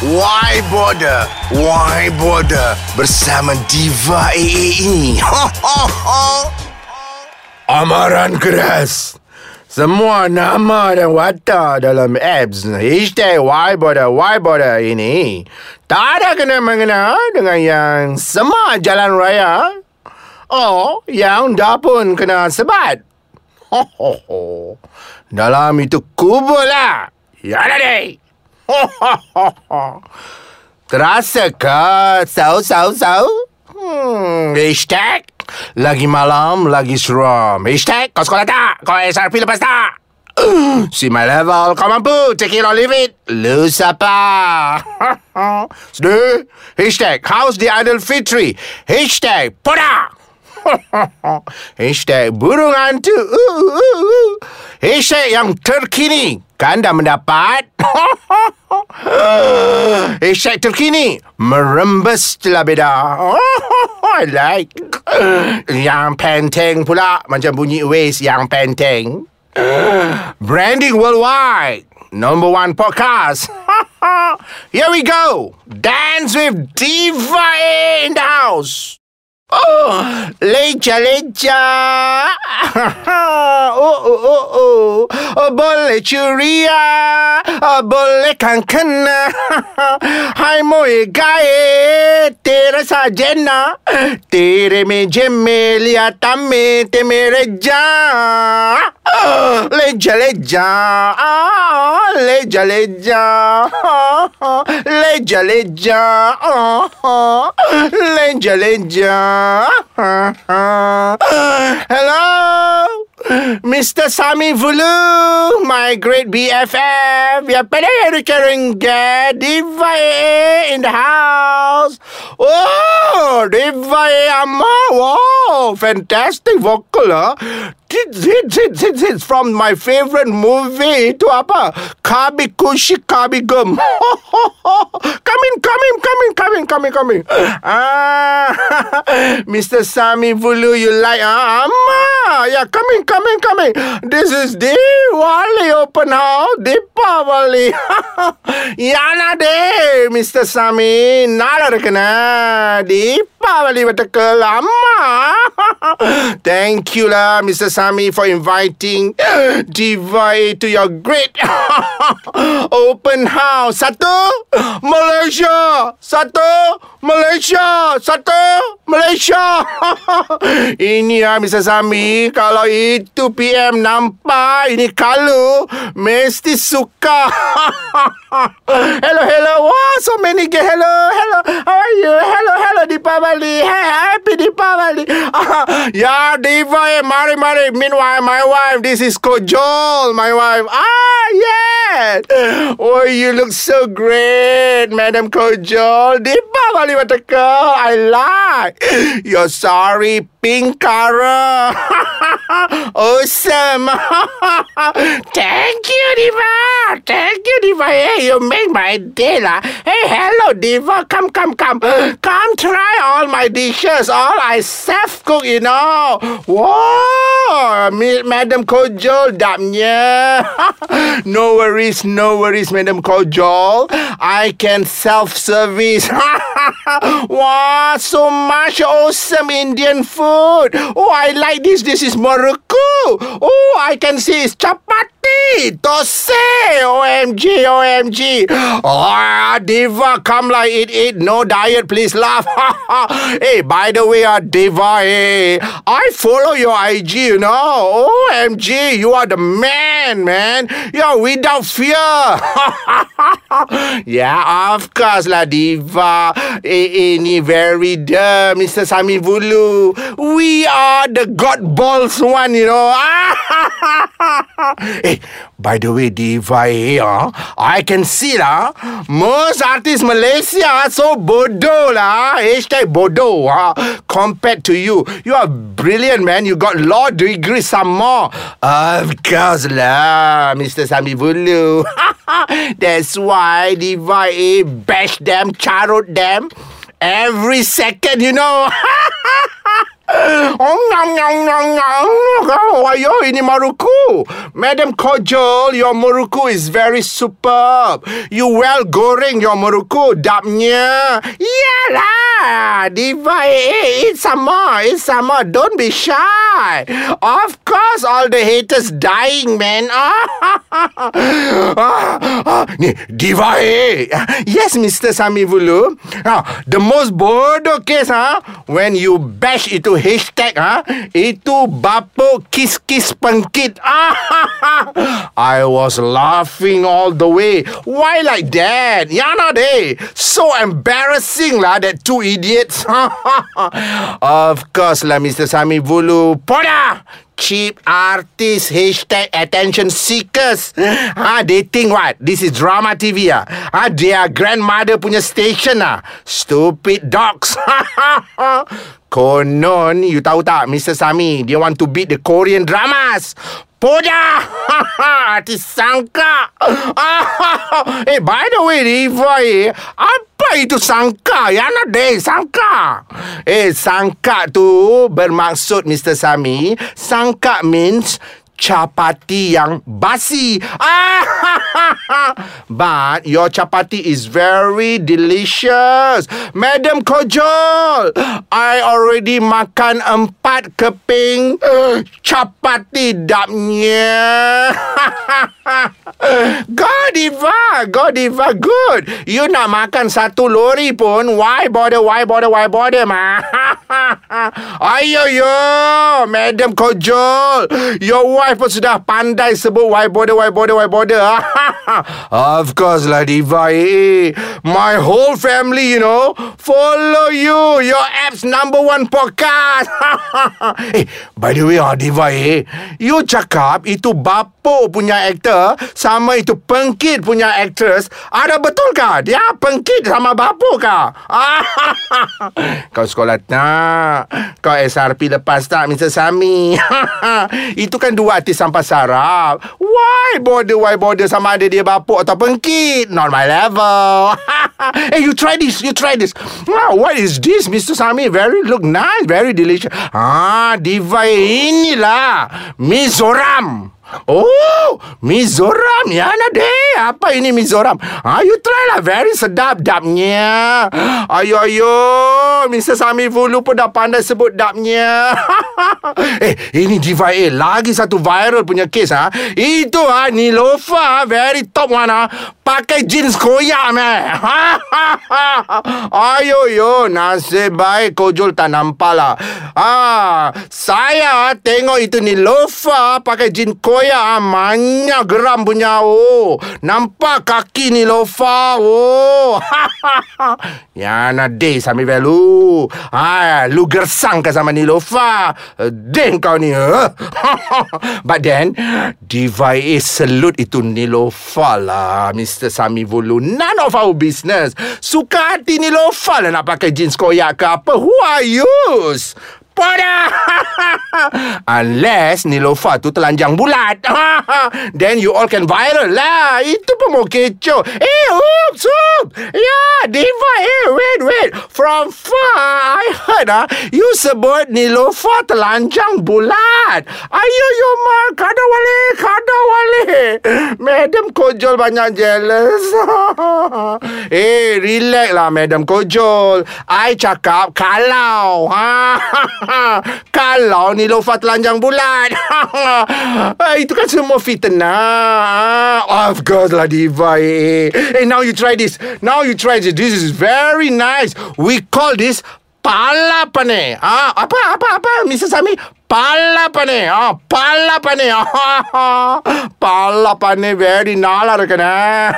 Why Border? Why Border? Bersama Diva AA ini. Ho, ho, ho. Amaran keras. Semua nama dan watak dalam apps Hashtag why border, why border ini Tak ada kena-mengena dengan yang semua jalan raya Oh, yang dah pun kena sebat ho, ho, ho. Dalam itu kubur lah Ya deh Terasa ke? Sau, sau, sau? Hmm, hashtag lagi malam, lagi seram. Hashtag, kau sekolah tak? Kau SRP lepas tak? See my level, kau mampu. Take it or leave it. Lu siapa? Sudah? Hashtag, how's the Idol Fitri? Hashtag, poda! Hashtag, burung hantu. Uh, uh, uh. Hashtag yang terkini. Kan dah mendapat? Hashtag terkini. Merembes telah beda. I like. Yang penteng pula. Macam bunyi waist yang penteng. Branding worldwide. Number one podcast. Here we go. Dance with Diva in the house. Oh, leja leja. oh, oh, oh, oh. oh boleh curia. Oh, boleh kan. Hai moe gae. Tera sajena. Tere me jemme lihat me te mereja. Leja leja. Ah, leja leja. Leja leja. Leja leja. Hello, Mr. Sami Vulu, my great BFF. Ya pada yang carrying Diva in the house. Oh, Diva Amma. Wow, fantastic vocal, huh? Hits from my favorite movie. Itu apa? Kabi Kushi Kabi Gum. come in, come in, come in, come in, come in, come in. Ah, Mr. Sami Vulu, you like, ah, Amma. Yeah, come in, come in, come in. This is Diwali open house. Deepavali. Yana de, Mr. Sami. Nala rekana. Deepavali batakal. Amma. Thank you lah, Mr. Sami, for inviting Diva to your great open house. Satu, Malaysia. Satu, Malaysia. Satu, Malaysia. Ini ya, Mr. Sami. Kalau itu PM nampak ini kalau mesti suka. hello, hello. Wow, so many gay. Hello, hello. How are you? Hello, hello, Deepavali. Hey, happy Deepavali. ya, Diva, eh, mari, mari. Meanwhile, my wife, this is Kojol, my wife. Ah, yes. Oh, you look so great, Madam Kojol. Deepavali, a girl. I like. Your sorry pink color. awesome. Thank you, Diva. Thank you, Diva. Hey, you make my day, lah. Hey, hello, Diva. Come, come, come. Come try all my dishes. All I self cook, you know. Wow, Madam Kojol, damnya. no worries, no worries, Madam Kojol. I can self-service. wow, so much awesome Indian food. Oh, I like this. This is Morocco. Oh, I can see it's chapati, dose. OMG, OMG. Oh, Diva, come like eat, eat. No diet, please laugh. hey, by the way, uh, Diva, hey, I follow your IG, you know. OMG, you are the man, man. You're without fear. yeah, of course lah, Diva. Eh, ini very dumb, Mr. Sami Vulu. We are the God balls one, you know. hey, by the way, Diva, eh, uh, I can see lah. Most artists Malaysia so bodoh lah. Hashtag bodoh uh, compared to you. You are brilliant, man. You got law degree some more. Of course lah, Mr. Sami Vulu. That's why Diva eh, bash them, charot them every second, you know. Oh, nyam, nyam, nyam, nyam. Oh, ayo, ini maruku. Madam Kojol, your maruku is very superb. You well goreng your maruku. Dapnya. Yalah. Diva, eh, eat some more. Eat some more. Don't be shy. Of course, all the haters dying, man. Ah, ah, ni, Diva, eh. Yes, Mr. Sami Vulu. Ah, the most bodoh case, ha? When you bash itu hashtag, ha? Itu bapa kis-kis pengkit. Ah, I was laughing all the way. Why like that? Yana day. So embarrassing lah, that two idiots. of course lah, Mr. Sami Vulu. Poda! Cheap artist hashtag attention seekers. Ah they think what? This is drama TV ah. Ah their grandmother punya station ah. Stupid dogs. Konon you tahu tak Mr Sami dia want to beat the Korean dramas Poda! Artis sangka! eh, by the way, Riva, eh, apa itu sangka? Yana deh, sangka. Eh, sangka tu bermaksud, Mr. Sami, sangka means chapati yang basi. But your chapati is very delicious. Madam Kojol, I already makan empat keping chapati dapnya. God Diva, God Diva, good. You nak makan satu lori pun, why bother, why bother, why bother, ma? Ayo, yo, Madam Kojol, your wife pun sudah pandai sebut why bother, why bother, why bother. of course lah, Diva. Eh. My whole family, you know, follow you. Your app's number one podcast. eh, by the way, ah, Diva, eh, you cakap itu bapa punya aktor sama itu pengkit punya actress. Ada betul kah? Dia pengkit sama bapa kah? Kau sekolah tak? Kau SRP lepas tak, Mr. Sami? itu kan dua artis sampah sarap. Why bother, why bother sama ada dia bapa atau pengkit? Not my level. hey, you try this, you try this. Wow, what is this, Mr. Sami? Very look nice, very delicious. Ah, diva inilah. Mizoram. Oh, Mizoram ya nak deh. Apa ini Mizoram? Ah, you try lah. Very sedap dapnya. Ayo, ayo. Mr. Sami Fulu pun dah pandai sebut dapnya. eh, ini Diva A. Lagi satu viral punya case ha. Itu ha, Nilofa. Very top one ha. Pakai jeans koyak meh. ayo, yo. Nasib baik kojol tak nampak lah. Ah, saya tengok itu Nilofa pakai jeans koyak ah, banyak geram punya oh. Nampak kaki ni lofa oh. ya na de sami velu. Ah, lu gersang ke sama ni lofa. Den kau ni. Uh. But then Diva is salute itu ni lofa lah Mr. Sami Vulu. None of our business. Suka hati ni lofa lah nak pakai jeans koyak ke apa. Who are you? Pada. Unless Nilofa tu telanjang bulat. Then you all can viral lah. Itu pun mau kecoh. Eh oops oops Ya Diva. Eh wait wait. From far I heard ah You sebut Nilofa telanjang bulat. Ayo yo ma. Kada wale Kada wale. Madam Kojol banyak jealous. Eh relax lah Madam Kojol. I cakap Kalau. Ha Kalau ni lofa telanjang bulat Itu kan semua fitnah. Of course lah Diva eh. Hey now you try this. Now you try this. This is very nice. We call this Pala pane ah, Apa apa apa Mr. Sami Pala pane ah, Pala pane ah, Pala pane Very nalar kan ah.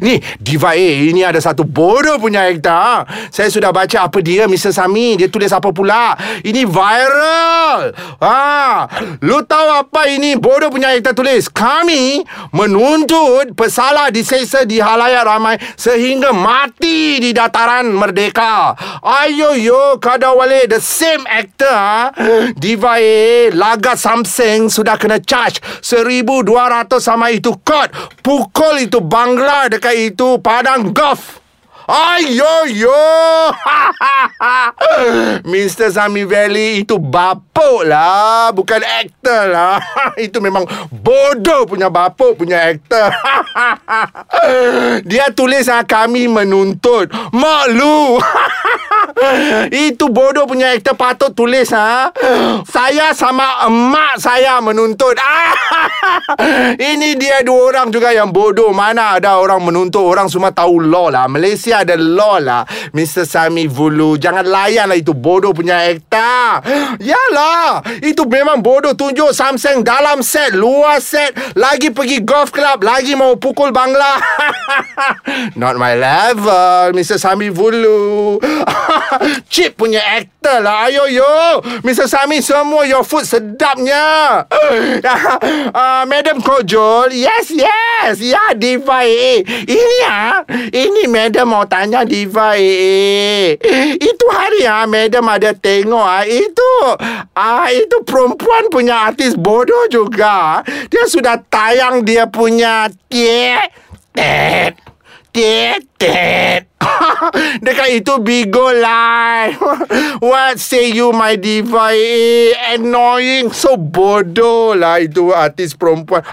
Ni Diva Ini ada satu bodoh punya akta Saya sudah baca apa dia Mr. Sami Dia tulis apa pula Ini viral ah, Lu tahu apa ini Bodoh punya akta tulis Kami Menuntut Pesalah diseksa Di halayak ramai Sehingga mati Di dataran merdeka Ayo yo Kadawale The same actor ha? Diva A Lagat Samsung Sudah kena charge 1200 sama itu court Pukul itu Bangla Dekat itu Padang Golf Ayo yo. Mr. Sami Valley itu bapuk lah, bukan aktor lah. itu memang bodoh punya bapuk punya aktor. Dia tulis ah kami menuntut. Mak lu. Itu bodoh punya aktor patut tulis ha. Saya sama emak saya menuntut. Ini dia dua orang juga yang bodoh. Mana ada orang menuntut orang semua tahu law lah. Malaysia ada law lah. Mr. Sami Vulu jangan layan lah itu bodoh punya aktor. Yalah, itu memang bodoh tunjuk Samsung dalam set, luar set, lagi pergi golf club, lagi mau pukul bangla. Not my level, Mr. Sami Vulu. Chip punya actor lah Ayo yo Mr. Sami semua Your food sedapnya uh, Madam Kojol Yes yes Ya Diva AA Ini ya Ini Madam mau tanya Diva AA Itu hari ya Madam ada tengok ah Itu ah Itu perempuan punya artis bodoh juga. Dia sudah tayang dia punya Ted Ted Ted Dekat itu Bigo Live. What say you my diva eh, Annoying. So bodoh lah Itu artis perempuan.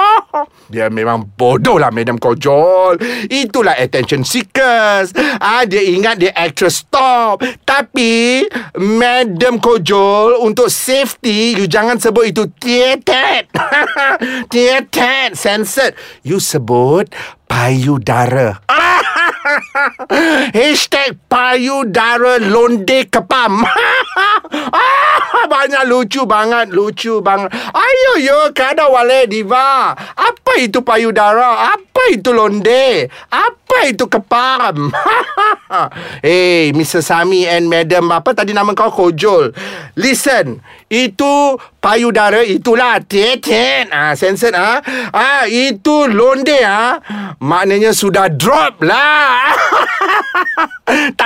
Dia memang bodoh lah Madam Kojol. Itulah attention seekers. Ah, Dia ingat dia actress top. Tapi Madam Kojol Untuk safety You jangan sebut itu Tietet Tietet Censored. You sebut Payudara Hashtag payudara londe kepam. Banyak lucu banget, lucu banget. Ayo yo, kada wale diva. Apa itu payudara? Apa itu londe? Apa itu kepam? hey, Mr. Sami and Madam, apa tadi nama kau Kojol? Listen, itu payudara itulah teten. Ah, sensor ah. Ah, itu londe ah. Maknanya sudah drop lah.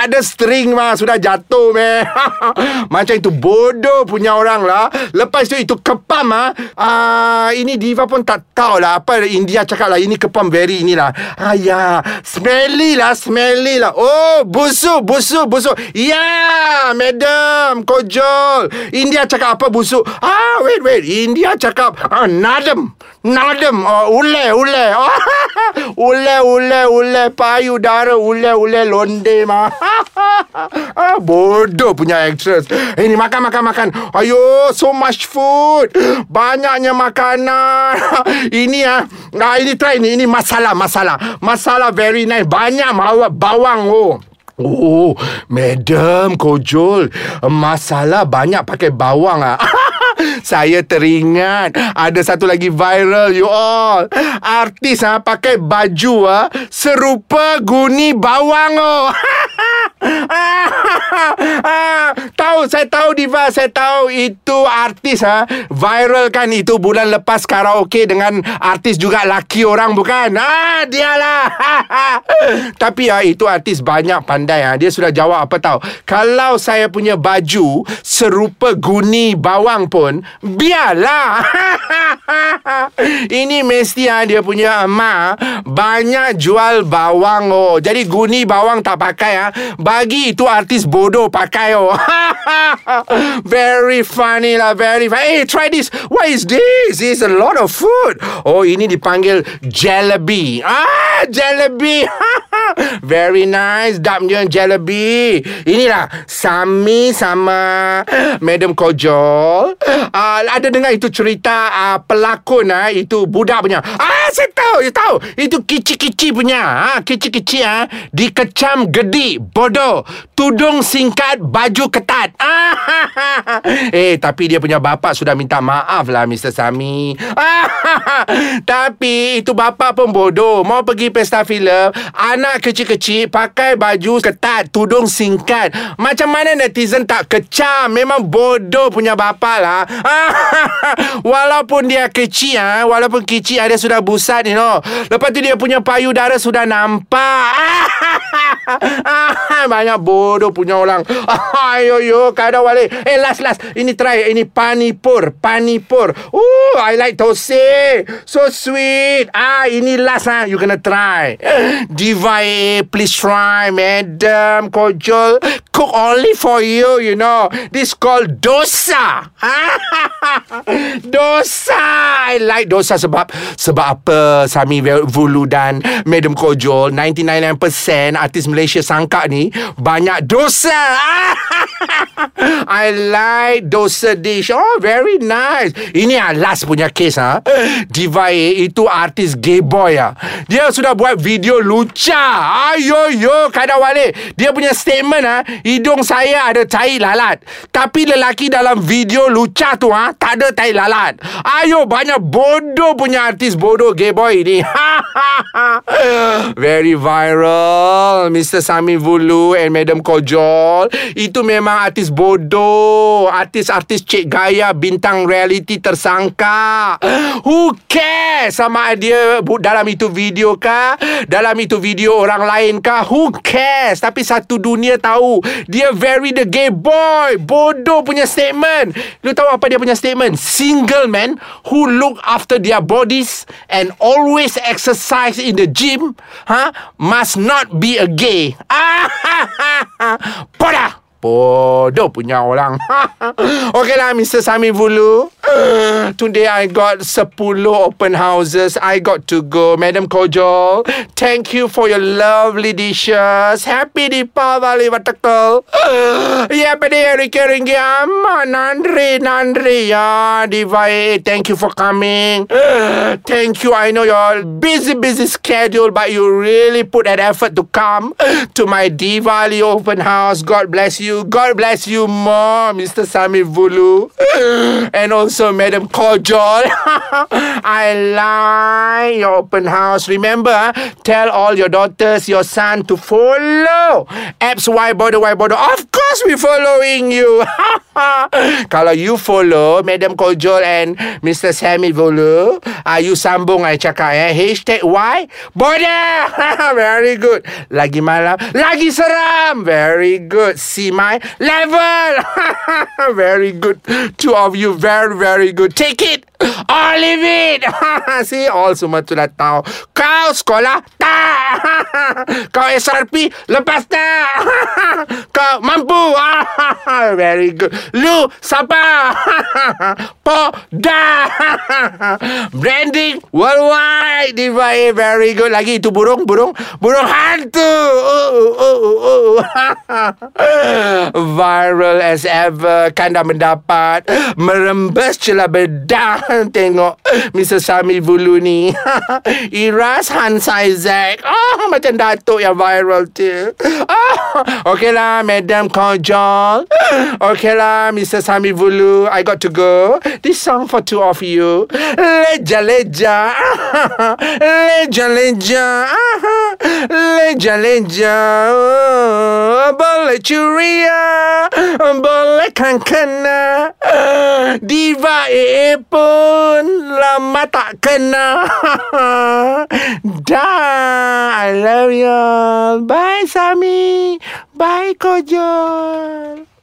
ada string mah Sudah jatuh meh. Macam itu bodoh punya orang lah. Lepas tu itu kepam ah. Uh, ini Diva pun tak tahu lah Apa India cakap lah Ini kepam very inilah Ayah Smelly lah Smelly lah. Oh busuk Busuk Busuk. Ya yeah, Madam Kojol. India cakap apa busuk? Ah wait wait. India cakap ah, Nadem. Nadem. Oh, Ule Ule oh, Ule Ule Ule Payudara Ule Ule londe mah. ah, bodoh punya actress. Eh, ni makan, makan, makan. Ayo, so much food. Banyaknya makanan. ini ah. Nah, ini try ni. Ini masalah, masalah. Masalah very nice. Banyak mawa bawang oh. Oh, madam Kojol. Masalah banyak pakai bawang ah. Saya teringat. Ada satu lagi viral You all. Artis ha, Pakai baju ha, Serupa guni bawang oh. tahu saya tahu Diva saya tahu. Itu artis ha viral kan itu bulan lepas karaoke dengan artis juga laki orang bukan? Ah dialah. Tapi ya itu artis banyak pandai ha dia sudah jawab apa tahu kalau saya punya baju serupa guni bawang pun biarlah ini mesti ha dia punya emak banyak jual bawang oh jadi guni bawang tak pakai ha bagi itu artis bodoh pakai oh. very funny lah, very funny. Hey, try this. What is this? It's a lot of food. Oh, ini dipanggil jalebi. Ah, jalebi. very nice. Dapnya jalebi. Inilah Sami sama Madam Kojol. Uh, ada dengar itu cerita uh, pelakon uh, itu budak punya. Ah, saya tahu, saya tahu. Itu kecil-kecil punya. Ah, kecil-kecil ah, dikecam gedi. Bodoh Tudung singkat Baju ketat Eh tapi dia punya bapa Sudah minta maaf lah Mr. Sami Tapi Itu bapa pun bodoh Mau pergi pesta filem Anak kecil-kecil Pakai baju ketat Tudung singkat. Macam mana netizen tak kecam? Memang bodoh punya bapa lah. Walaupun dia kecil ha? Walaupun kecil Dia sudah busat you know. Lepas tu dia punya payudara Sudah nampak. Banyak bodoh punya orang. Ayo yo Kadang balik. Eh last last. Ini try Ini panipur Panipur. Ooh I like thosai. So sweet. Ah ini last ah You gonna try. Diva A Please try Madam. Kojol Cook only for you You know. This called dosa. Dosa I like dosa sebab Sebab apa? Sami Vulu dan Madam Kojol 99% artis Malaysia sangka ni Banyak dosa. I like dosa dish. Oh very nice. Ini ah last punya case ha? Diva A itu artis gay boy ah. Dia sudah buat video luca Ayo yo Kadang balik Dia punya statement ah Hidung saya ada tai lalat. Tapi lelaki dalam video luca tu ah Tak ada tai lalat. Ayo banyak bodoh punya artis bodoh gay boy ni. Very viral. Mr. Sami Vulu and Madam Kojol. Itu memang artis bodoh. Artis-artis cik gaya Bintang reality tersangka. Who cares Sama dia dalam itu video kah? Dalam itu video orang lain kah? Who cares? Tapi satu dunia tahu. Dia very the gay boy. Bodoh punya statement. Lu tahu apa dia punya statement? Single man Who look after their bodies And always exercise in the gym huh, Must not be a gay. Bodoh punya orang. Okay lah Mr. Sami Today I got 10 open houses. I got to go. Madam Kojol Thank you for your lovely dishes. Happy Deepavali Vatakal kering Ama Nandri Nandri. Ya Diva Thank you for coming. Thank you. I know your busy busy schedule But you really put that effort to come To my Diwali open house. God bless you. God bless you more Mr. Sami Vulu. And also Madam Kojol I like your open house. Remember ah, Tell all your daughters Your son to follow. Apps Y Border Y Border Of course we following you. Kalau you follow Madam Kojol and Mr. Sami Vulu uh, You sambung I cakap eh Hashtag Y Border Very good. Lagi malam Lagi seram. Very good. See my level. Very good. Two of you Very very good. Take it Or leave it. See all semua tu dah tahu. Kau sekolah Tak? Kau SRP Lepas tak? Kau mampu? Very good. Lu Siapa Poda Branding Worldwide. Diva A Very good. Lagi itu burung Burung Burung hantu. Oh, oh, oh, oh. Viral as ever. Kan dah mendapat. Merembes celah bedah Tengok Mr. Sami Vulu ni. Iras Hans Isaac oh, Macam Datuk yang viral tu. Oh, Okay lah Madam Kojol Okay lah Mr. Sami Vulu I got to go. This song for two of you. Leja leja. Leja leja. Leja leja. Oh, Boleh curia. Boleh kan kena Diva AA pun Lama tak kena. Dah I love you Bye Sami. Bye Kojol